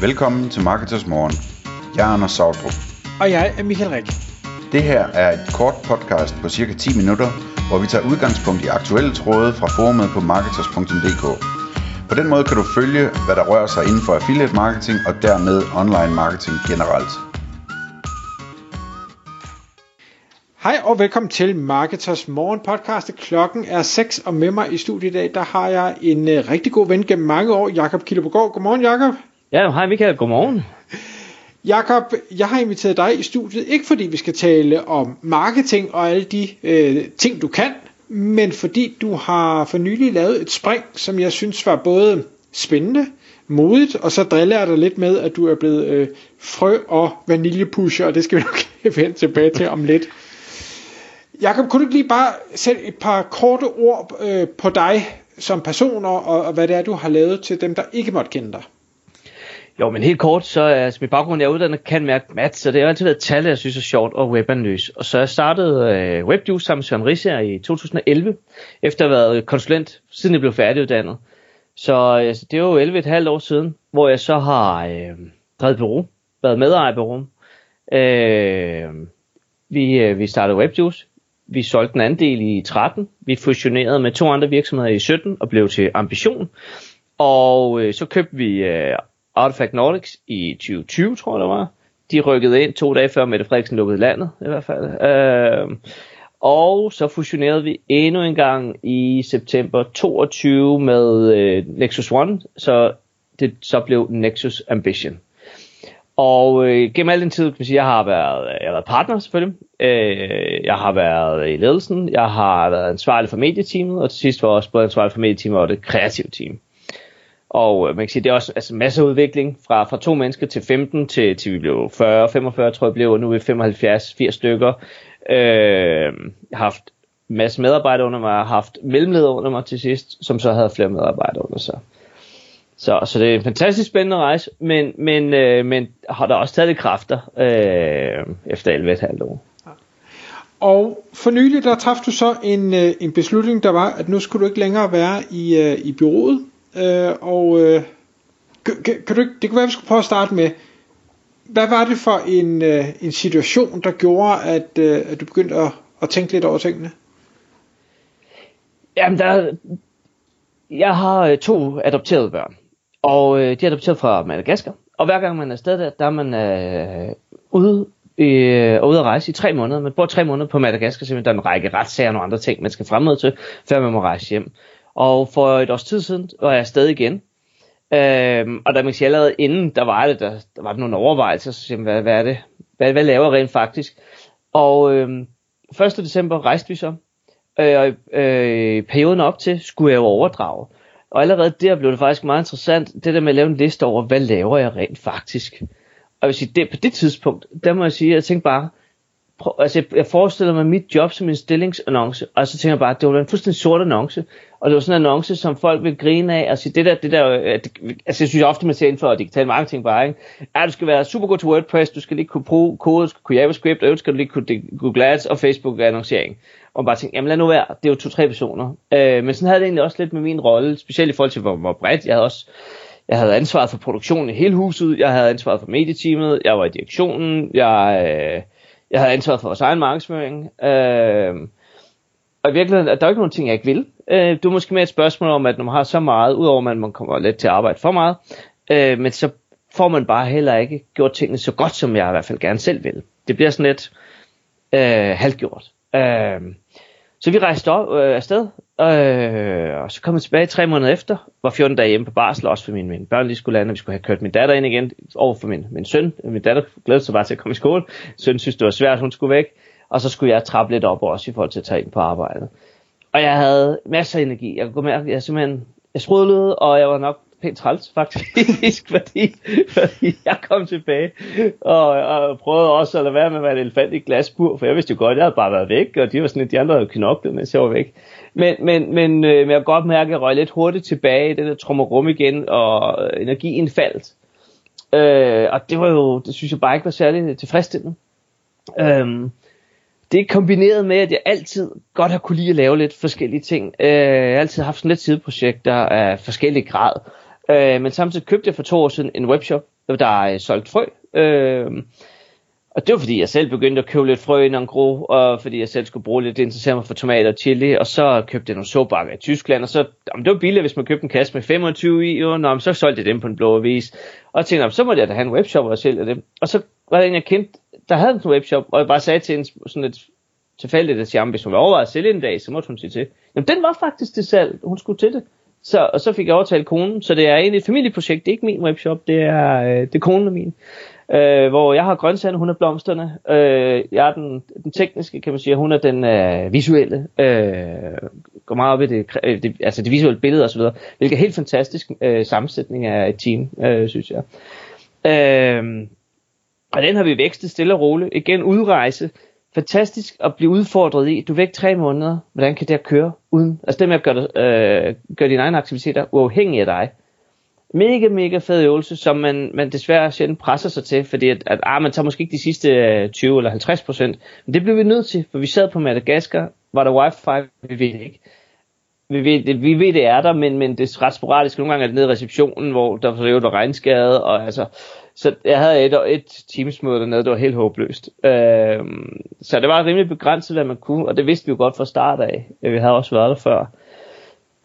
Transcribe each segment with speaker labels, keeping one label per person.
Speaker 1: Velkommen til Marketers Morgen. Jeg er Anders Sautrup.
Speaker 2: Og jeg er Michael Rik.
Speaker 1: Det her er et kort podcast på cirka 10 minutter, hvor vi tager udgangspunkt i aktuelle tråde fra forumet på marketers.dk. På den måde kan du følge, hvad der rører sig inden for affiliate marketing og dermed online marketing generelt.
Speaker 2: Hej og velkommen til Marketers Morgen podcast. Klokken er 6, og med mig i studiet i dag, der har jeg en uh, rigtig god ven gennem mange år, Jakob Kildebogård. Godmorgen, Jakob.
Speaker 3: Ja, hej Michael, godmorgen.
Speaker 2: Jakob, jeg har inviteret dig i studiet, ikke fordi vi skal tale om marketing og alle de øh, ting, du kan, men fordi du har for nylig lavet et spring, som jeg synes var både spændende, modigt, og så driller jeg dig lidt med, at du er blevet øh, frø- og vaniljepusher, og det skal vi nok vende tilbage til om lidt. Jakob, kunne du ikke lige bare sætte et par korte ord øh, på dig som person, og, og hvad det er, du har lavet til dem, der ikke måtte kende dig?
Speaker 3: Jo, men helt kort, så er altså, min baggrund, jeg er uddannet kan mærke mat, så det har altid været tal, jeg synes er sjovt, og webanalys. Og så jeg startede øh, WebJuice sammen med Søren Risser i 2011, efter at have været konsulent, siden jeg blev færdiguddannet. Så altså, det er jo 11,5 år siden, hvor jeg så har øh, drevet bureau, været medejer i bureau. Øh, vi, øh, vi startede WebJuice, vi solgte en anden del i 13, vi fusionerede med to andre virksomheder i 17 og blev til Ambition. Og øh, så købte vi øh, Artifact Nordics i 2020, tror jeg det var. De rykkede ind to dage før Mette Frederiksen lukkede landet, i hvert fald. Øh, og så fusionerede vi endnu en gang i september 22 med øh, Nexus One, så det så blev Nexus Ambition. Og øh, gennem al den tid, kan man sige, jeg har været, øh, jeg har været partner selvfølgelig, øh, jeg har været i ledelsen, jeg har været ansvarlig for medieteamet, og til sidst var jeg også både ansvarlig for medieteamet og det kreative team. Og øh, man kan sige, det er også altså, masser af udvikling fra, fra to mennesker til 15 til, til vi blev 40, 45 tror jeg blev, og nu er vi 75, 80 stykker. Øh, har haft masse medarbejdere under mig, har haft mellemledere under mig til sidst, som så havde flere medarbejdere under sig. Så, så det er en fantastisk spændende rejse, men, men, øh, men har der også taget kræfter øh, efter 11,5 år.
Speaker 2: Og for nylig der træffede du så en, øh, en beslutning, der var, at nu skulle du ikke længere være i, øh, i byrådet. Øh, og øh, kan, kan du, det kunne være, at vi skulle prøve at starte med, hvad var det for en, øh, en situation, der gjorde, at, øh, at du begyndte at, at tænke lidt over tingene?
Speaker 3: Jamen, der, jeg har øh, to adopterede børn. Og øh, de er adopteret fra Madagaskar. Og hver gang man er afsted der, der er man øh, ude, øh, ude at rejse i tre måneder. Man bor tre måneder på Madagaskar, simpelthen der er en række retssager og nogle andre ting, man skal fremmøde til, før man må rejse hjem. Og for et års tid siden var jeg afsted igen. Øhm, og da man kan sige, allerede inden, der var det, der, der var nogle overvejelser, så siger hvad, hvad er det? Hvad, hvad laver jeg rent faktisk? Og øhm, 1. december rejste vi så. Øh, øh, perioden op til skulle jeg jo overdrage. Og allerede der blev det faktisk meget interessant, det der med at lave en liste over, hvad laver jeg rent faktisk. Og jeg vil sige, det, på det tidspunkt, der må jeg sige, jeg tænkte bare, prøv, altså jeg, jeg forestiller mig mit job som en stillingsannonce, og så tænker jeg bare, det var en fuldstændig sort annonce, og det var sådan en annonce, som folk vil grine af, og sige, det der, det der, øh, det, altså jeg synes ofte, man ser inden for digital marketing bare, ikke? Ja, du skal være super god til WordPress, du skal lige kunne bruge kode, du skal kunne JavaScript, og skal du lige kunne Google Ads og Facebook annoncering. Og bare tænkte, jamen lad nu være, det er jo to-tre personer. Øh, men sådan havde det egentlig også lidt med min rolle, specielt i forhold til, hvor, hvor bredt jeg havde også, jeg havde ansvaret for produktionen i hele huset, jeg havde ansvaret for medieteamet, jeg var i direktionen, jeg, øh, jeg havde ansvaret for vores egen markedsføring. Øh, og i virkeligheden, der er ikke nogen ting, jeg ikke vil. Øh, det er måske mere et spørgsmål om, at når man har så meget, udover at man kommer lidt til at arbejde for meget, øh, men så får man bare heller ikke gjort tingene så godt, som jeg i hvert fald gerne selv vil. Det bliver sådan lidt øh, halvgjort. Øh, så vi rejste op, øh, afsted, øh, og så kom jeg tilbage tre måneder efter, var 14 dage hjemme på barsel, også for min, mine børn lige skulle lande, og vi skulle have kørt min datter ind igen, over for min, min søn. Min datter glædede sig bare til at komme i skole. Søn synes, det var svært, hun skulle væk. Og så skulle jeg trappe lidt op også i forhold til at tage ind på arbejdet. Og jeg havde masser af energi. Jeg kunne gå mærke, jeg simpelthen, jeg sprudlede, og jeg var nok pænt træls faktisk, fordi, fordi jeg kom tilbage og, og prøvede også at lade være med at være en elefant i glasbur, for jeg vidste jo godt, at jeg havde bare været væk, og de var sådan lidt, de andre havde knoklet, mens jeg var væk. Men, men, men, øh, men jeg kan godt mærke, at jeg røg lidt hurtigt tilbage i den der trummerum igen, og energien faldt. Øh, og det var jo, det synes jeg bare ikke var særlig tilfredsstillende. Øh, det er kombineret med, at jeg altid godt har kunne lide at lave lidt forskellige ting. Øh, jeg har altid haft sådan lidt sideprojekter af forskellig grad. Øh, men samtidig købte jeg for to år siden en webshop, der er øh, solgt frø. Øh, og det var fordi, jeg selv begyndte at købe lidt frø i gro, og fordi jeg selv skulle bruge lidt, det interesserede mig for tomater og chili, og så købte jeg nogle såbakker i Tyskland, og så, jamen, det var billigt, hvis man købte en kasse med 25 i, og nå, så solgte jeg dem på en blå avis. Og jeg tænkte, jamen, så måtte jeg da have en webshop og sælge dem. Og så var der en, jeg kendte, der havde en webshop, og jeg bare sagde til en sådan lidt tilfældigt, at jamen, hvis hun overveje at sælge en dag, så måtte hun sige til. Jamen, den var faktisk til salg, hun skulle til det. Så, og så fik jeg overtalt konen, så det er egentlig et familieprojekt, det er ikke min webshop, det er, øh, det er konen og min øh, hvor jeg har grøntsagerne, hun er blomsterne. Øh, jeg er den, den tekniske, kan man sige, hun er den øh, visuelle. Øh, går meget op i det, øh, det, altså det visuelle billede osv., hvilket er helt fantastisk øh, sammensætning af et team, øh, synes jeg. Øh, og den har vi vækstet stille og roligt. Igen udrejse. Fantastisk at blive udfordret i. Du er væk tre måneder. Hvordan kan det køre uden? Altså det med at gøre, øh, gøre dine egne aktiviteter uafhængige af dig mega, mega fed øvelse, som man, man desværre sjældent presser sig til, fordi at, at ah, man tager måske ikke de sidste øh, 20 eller 50 procent. Men det blev vi nødt til, for vi sad på Madagaskar, var der wifi, vi ved det ikke. Vi ved, det, vi ved, det er der, men, men det er ret sporadisk. Nogle gange er det nede i receptionen, hvor der for var regnskade, og altså, så jeg havde et, et teamsmøde dernede, det var helt håbløst. Øh, så det var rimelig begrænset, hvad man kunne, og det vidste vi jo godt fra start af. Vi havde også været der før.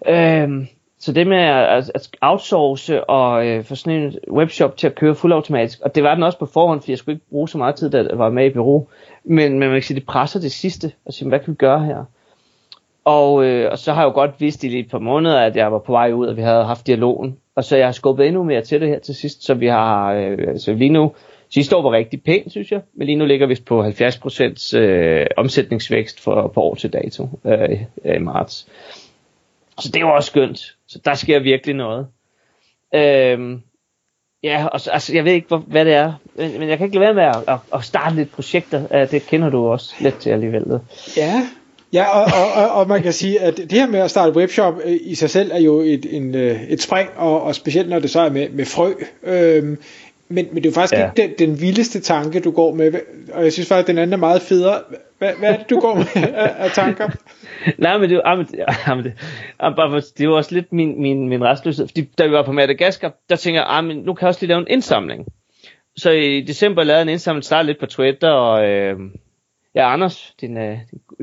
Speaker 3: Øh, så det med at, at outsource og øh, få sådan en webshop til at køre fuldautomatisk, og det var den også på forhånd, fordi jeg skulle ikke bruge så meget tid, da jeg var med i bureau, men, men man kan sige, det presser det sidste, og sige, hvad kan vi gøre her? Og, øh, og så har jeg jo godt vidst i et par måneder, at jeg var på vej ud, og vi havde haft dialogen, og så jeg har skubbet endnu mere til det her til sidst, så vi har, øh, altså lige nu, sidste år var rigtig pænt, synes jeg, men lige nu ligger vi på 70% øh, omsætningsvækst for, på år til dato øh, i marts. Så det var også skønt. Så der sker virkelig noget. Øh, ja, og altså, jeg ved ikke, hvor, hvad det er, men, men jeg kan ikke lade være med at, at, at starte lidt projekter. Det kender du også lidt til alligevel.
Speaker 2: Ja, Ja, og, og, og, og man kan sige, at det her med at starte webshop øh, i sig selv er jo et, en, øh, et spring, og, og specielt når det så er med, med frø. Øhm, men, men det er jo faktisk ja. ikke den, den vildeste tanke, du går med, og jeg synes faktisk, at den anden er meget federe. Hvad, hvad er det, du går med af, af tanker?
Speaker 3: Nej, men det, ah, men, ah, men det, bare for, det var også lidt min, min, min restløshed. Fordi da vi var på Madagaskar, der tænker jeg, ah, men nu kan jeg også lige lave en indsamling. Så i december lavede en indsamling, startede lidt på Twitter, og øh, ja, Anders, din, øh,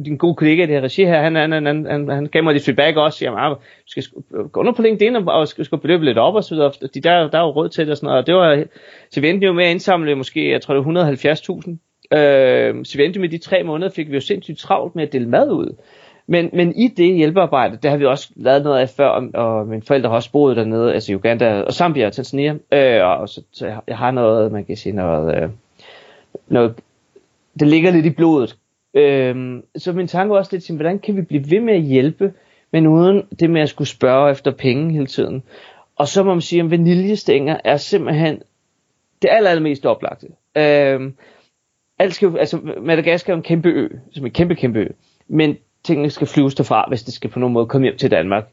Speaker 3: din gode kollega i det her regi her, han, han, han, han, han gav mig lidt feedback også, jamen, ah, skal øh, gå nu på LinkedIn og, og skal, skal beløbe lidt op og så videre, de der, der er jo råd til det og sådan noget, og det var, så vi endte jo med at indsamle måske, jeg tror det var 170.000, øh, så vi endte med de tre måneder, fik vi jo sindssygt travlt med at dele mad ud, men, men i det hjælpearbejde, det har vi også lavet noget af før, og, og mine forældre har også boet dernede, altså Uganda og Zambia og Tanzania, øh, og så, så jeg har noget, man kan sige noget, øh, noget det ligger lidt i blodet. Øhm, så min tanke var også lidt, hvordan kan vi blive ved med at hjælpe, men uden det med at skulle spørge efter penge hele tiden. Og så må man sige, at vaniljestænger er simpelthen det aller, allermest oplagte. Øhm, alt skal, altså Madagaskar er en kæmpe ø, som en kæmpe, kæmpe ø. Men tingene skal flyves derfra, hvis det skal på nogen måde komme hjem til Danmark.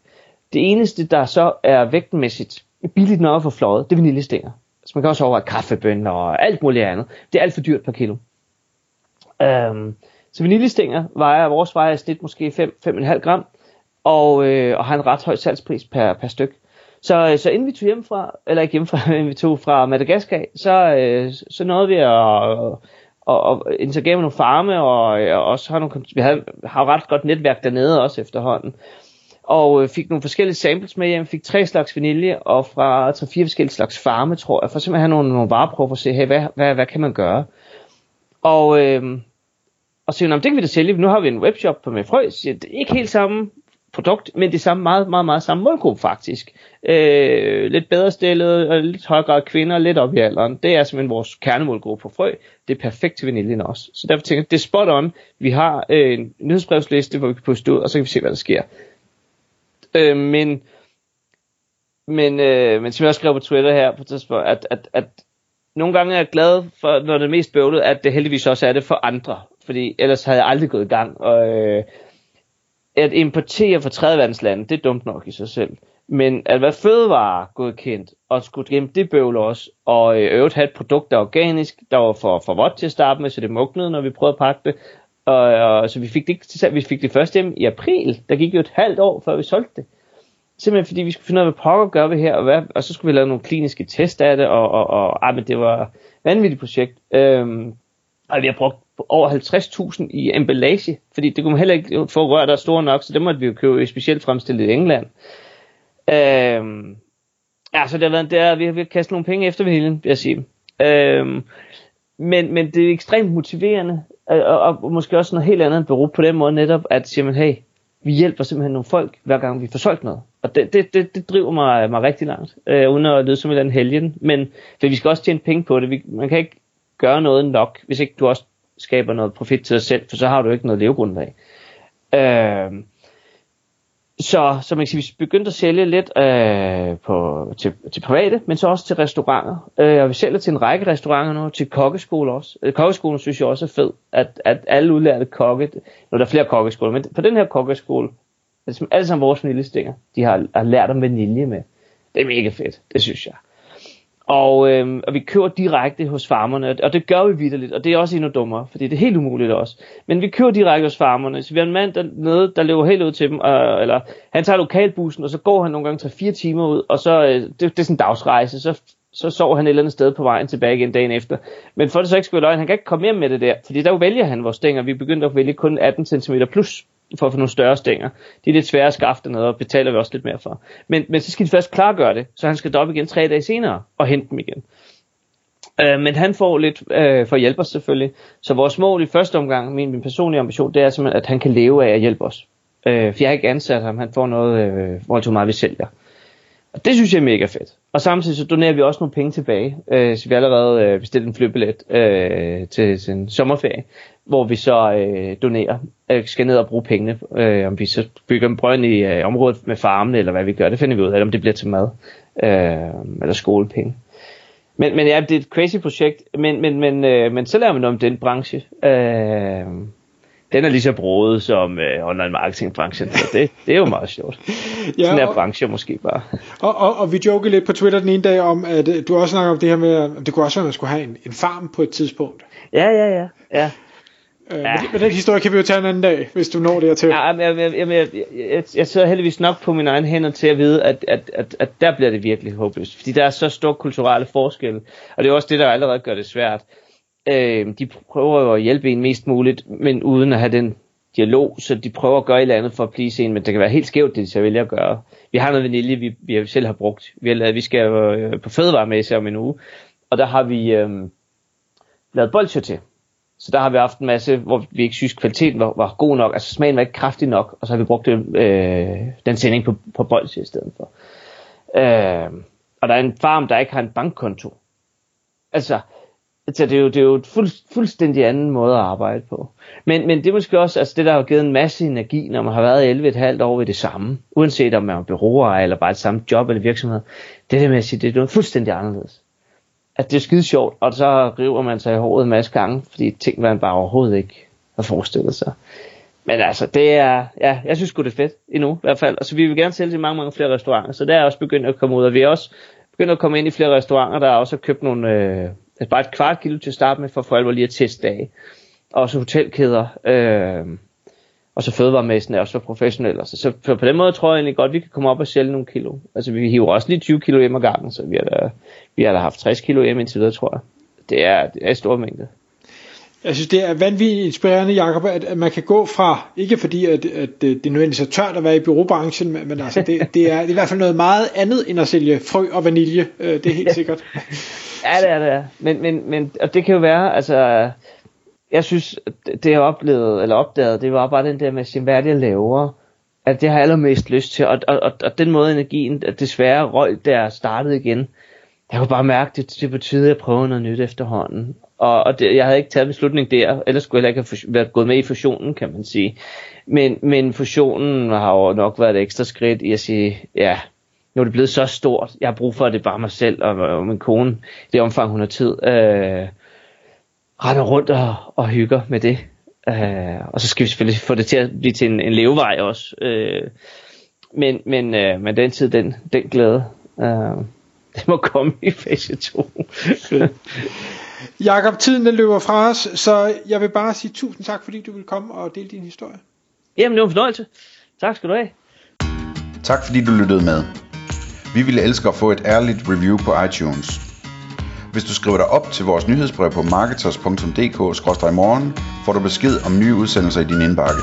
Speaker 3: Det eneste, der så er vægtmæssigt billigt nok for fløjet, det er vaniljestænger. Så altså, man kan også overveje kaffebønner og alt muligt andet. Det er alt for dyrt per kilo. Um, så vaniljestænger vejer, vores vejer i snit måske 5-5,5 gram, og, øh, og har en ret høj salgspris per, per styk. Så, øh, så inden vi tog hjemmefra, eller ikke hjemmefra, men vi tog fra Madagaskar, så, øh, så nåede vi at, og, og interagere med nogle farme, og, og også har nogle, vi havde, har ret godt netværk dernede også efterhånden. Og øh, fik nogle forskellige samples med hjem, fik tre slags vanilje, og fra tre fire forskellige slags farme, tror jeg, for simpelthen at have nogle, nogle vareprøver for at se, hey, hvad, hvad, hvad kan man gøre? Og, øh, og så det kan vi da sælge, nu har vi en webshop på med frø, det er ikke helt samme produkt, men det er samme, meget, meget, meget samme målgruppe faktisk. Øh, lidt bedre stillet, og lidt højere grad kvinder, lidt op i alderen. Det er simpelthen vores kernemålgruppe for frø. Det er perfekt til vaniljen også. Så derfor tænker jeg, det er spot on. Vi har øh, en nyhedsbrevsliste, hvor vi kan poste ud, og så kan vi se, hvad der sker. Øh, men, men, øh, men som jeg også skrev på Twitter her, på tidspunkt, at, at, at nogle gange er jeg glad for, når det er mest bøvlet, at det heldigvis også er det for andre. Fordi ellers havde jeg aldrig gået i gang. Og, øh, at importere fra tredjeverdenslande, det er dumt nok i sig selv. Men at være fødevare godkendt, og skulle gennem det bøvl også, og øh, i øvrigt have et produkt, der er organisk, der var for, for vådt til at starte med, så det mugnede, når vi prøvede at pakke det. Og, og så vi fik det, vi fik det først hjem i april. Der gik jo et halvt år, før vi solgte det. Simpelthen fordi vi skulle finde ud af, hvad pokker gør vi her, og, hvad, og så skulle vi lave nogle kliniske test af det, og, og, og ej, men det var et vanvittigt projekt. Øhm, og vi har brugt over 50.000 i emballage, fordi det kunne man heller ikke få rør, der er store nok, så det måtte vi jo købe specielt fremstillet i England. Øhm, ja, så det har været, det er, vi har kastet nogle penge efter vaniljen, vil jeg sige. Øhm, men, men det er ekstremt motiverende, og, og, og måske også noget helt andet end bero på den måde netop, at siger man, hey, vi hjælper simpelthen nogle folk, hver gang vi får solgt noget. Og det, det, det, det driver mig, mig rigtig langt, øh, uden at lyde som en helgen. Men for vi skal også tjene penge på det. Vi, man kan ikke gøre noget nok, hvis ikke du også skaber noget profit til dig selv, for så har du ikke noget levegrundlag. Øh, så, så man kan sige, vi begyndte at sælge lidt øh, på, til, til private, men så også til restauranter. Øh, og vi sælger til en række restauranter nu, til kokkeskoler også. Øh, kokkeskolen synes jeg også er fed, at, at alle udlærte kokke, nu er der flere kokkeskoler, men på den her kokkeskole, altså alle sammen vores vaniljestinger, de har, har lært om vanilje med. Det er mega fedt, det synes jeg. Og, øh, og vi kører direkte hos farmerne, og det gør vi vidderligt, og det er også endnu dummere, fordi det er helt umuligt også. Men vi kører direkte hos farmerne, så vi har en mand dernede, der løber helt ud til dem, og, eller han tager lokalbussen, og så går han nogle gange 3-4 timer ud, og så, øh, det, det er sådan en dagsrejse, så, så sov han et eller andet sted på vejen tilbage igen dagen efter. Men for det så ikke skulle være løgn, han kan ikke komme hjem med det der, fordi der vælger han vores stænger, vi begyndte at vælge kun 18 cm plus for at få nogle større stænger. De er lidt svære at skaffe dernede, og betaler vi også lidt mere for. Men, men så skal de først klargøre det, så han skal op igen tre dage senere og hente dem igen. Øh, men han får lidt øh, for at hjælpe os selvfølgelig. Så vores mål i første omgang, min, min personlige ambition, det er simpelthen, at han kan leve af at hjælpe os. Øh, for jeg har ikke ansat ham, han får noget, øh, hvor meget vi sælger. Og det synes jeg er mega fedt. Og samtidig så donerer vi også nogle penge tilbage. Øh, så vi har allerede øh, bestilt en flybillet øh, til, til en sommerferie, hvor vi så øh, donerer, øh, skal ned og bruge pengene. Øh, om vi så bygger en brønd i øh, området med farmen, eller hvad vi gør, det finder vi ud af, eller om det bliver til mad, øh, eller skolepenge. Men, men ja, det er et crazy projekt, men, men, men, øh, men så lærer man noget om den branche. Øh, den er lige så broet som øh, online marketing branchen, så det, det er jo meget sjovt. ja, Sådan er branche måske bare.
Speaker 2: Og, og, og vi jokede lidt på Twitter den ene dag om, at øh, du også snakker om det her med, at det kunne også være, at man skulle have en, en farm på et tidspunkt.
Speaker 3: Ja, ja, ja. ja.
Speaker 2: Øh, ja. men, den historie kan vi jo tage en anden dag, hvis du når det til.
Speaker 3: Ja, jeg, jeg, jeg, jeg, jeg, jeg sidder heldigvis nok på mine egne hænder til at vide, at, at, at, at der bliver det virkelig håbløst. Fordi der er så stor kulturelle forskelle, og det er også det, der allerede gør det svært. Øh, de prøver jo at hjælpe en mest muligt, men uden at have den dialog, så de prøver at gøre et eller andet for at blive en, men det kan være helt skævt, det de så vælger at gøre. Vi har noget vanilje, vi, vi selv har brugt. Vi, har lavet, vi skal øh, på fødevaremesse om en uge, og der har vi øh, lavet bolcher til. Så der har vi haft en masse, hvor vi ikke synes kvaliteten var, var god nok, altså smagen var ikke kraftig nok, og så har vi brugt det, øh, den sending på, på bolcher i stedet for. Øh, og der er en farm, der ikke har en bankkonto. Altså, så det er jo, det er jo et fuld, fuldstændig anden måde at arbejde på. Men, men det er måske også altså det, der har givet en masse energi, når man har været 11,5 år ved det samme. Uanset om man er bureauer eller bare et samme job eller virksomhed. Det der med at sige, det er noget fuldstændig anderledes. At det er skide sjovt, og så river man sig i håret en masse gange, fordi ting, man bare overhovedet ikke har forestillet sig. Men altså, det er, ja, jeg synes det er fedt endnu, i hvert fald. og Altså, vi vil gerne sælge til mange, mange flere restauranter, så der er også begyndt at komme ud, og vi er også begyndt at komme ind i flere restauranter, der også har købt nogle, øh, altså bare et kvart kilo til at starte med, for for alvor lige at teste af. Og så hotelkæder, øh, og så fødevaremæssen er også så professionelle. Så, så på den måde tror jeg egentlig godt, at vi kan komme op og sælge nogle kilo. Altså vi hiver også lige 20 kilo hjem ad gangen, så vi har da, vi har da haft 60 kilo hjem indtil videre, tror jeg. Det er, det er en stor mængde.
Speaker 2: Jeg synes, det er vanvittigt inspirerende, Jacob, at, at man kan gå fra, ikke fordi at, at det er nødvendigvis så tørt at være i byråbranchen, men, men altså, det, det, er, det er i hvert fald noget meget andet end at sælge frø og vanilje, øh, det er helt sikkert.
Speaker 3: ja, det er det. Men, men, men og det kan jo være, altså, jeg synes, det jeg oplevede, eller opdaget, det var bare den der med sin hvad det laver, at det har jeg allermest lyst til, og, og, og, og den måde energien, at desværre røg der startede igen, jeg kunne bare mærke, det, det betyder, at jeg noget nyt efterhånden. Og, og det, jeg havde ikke taget beslutning der, ellers skulle jeg ikke have været gået med i fusionen, kan man sige. Men, men fusionen har jo nok været et ekstra skridt i at sige, ja, nu er det blevet så stort, jeg har brug for, at det er bare mig selv og, og min kone, i det omfang hun har tid, øh, render rundt og, og hygger med det. Øh, og så skal vi selvfølgelig få det til at blive til en, en levevej også. Øh, men, men, øh, men den tid, den, den glæde, øh, det må komme i fase 2.
Speaker 2: Jakob, tiden den løber fra os, så jeg vil bare sige tusind tak, fordi du vil komme og dele din historie.
Speaker 3: Jamen, det var en fornøjelse. Tak skal du have.
Speaker 1: Tak fordi du lyttede med. Vi ville elske at få et ærligt review på iTunes. Hvis du skriver dig op til vores nyhedsbrev på marketers.dk-morgen, får du besked om nye udsendelser i din indbakke.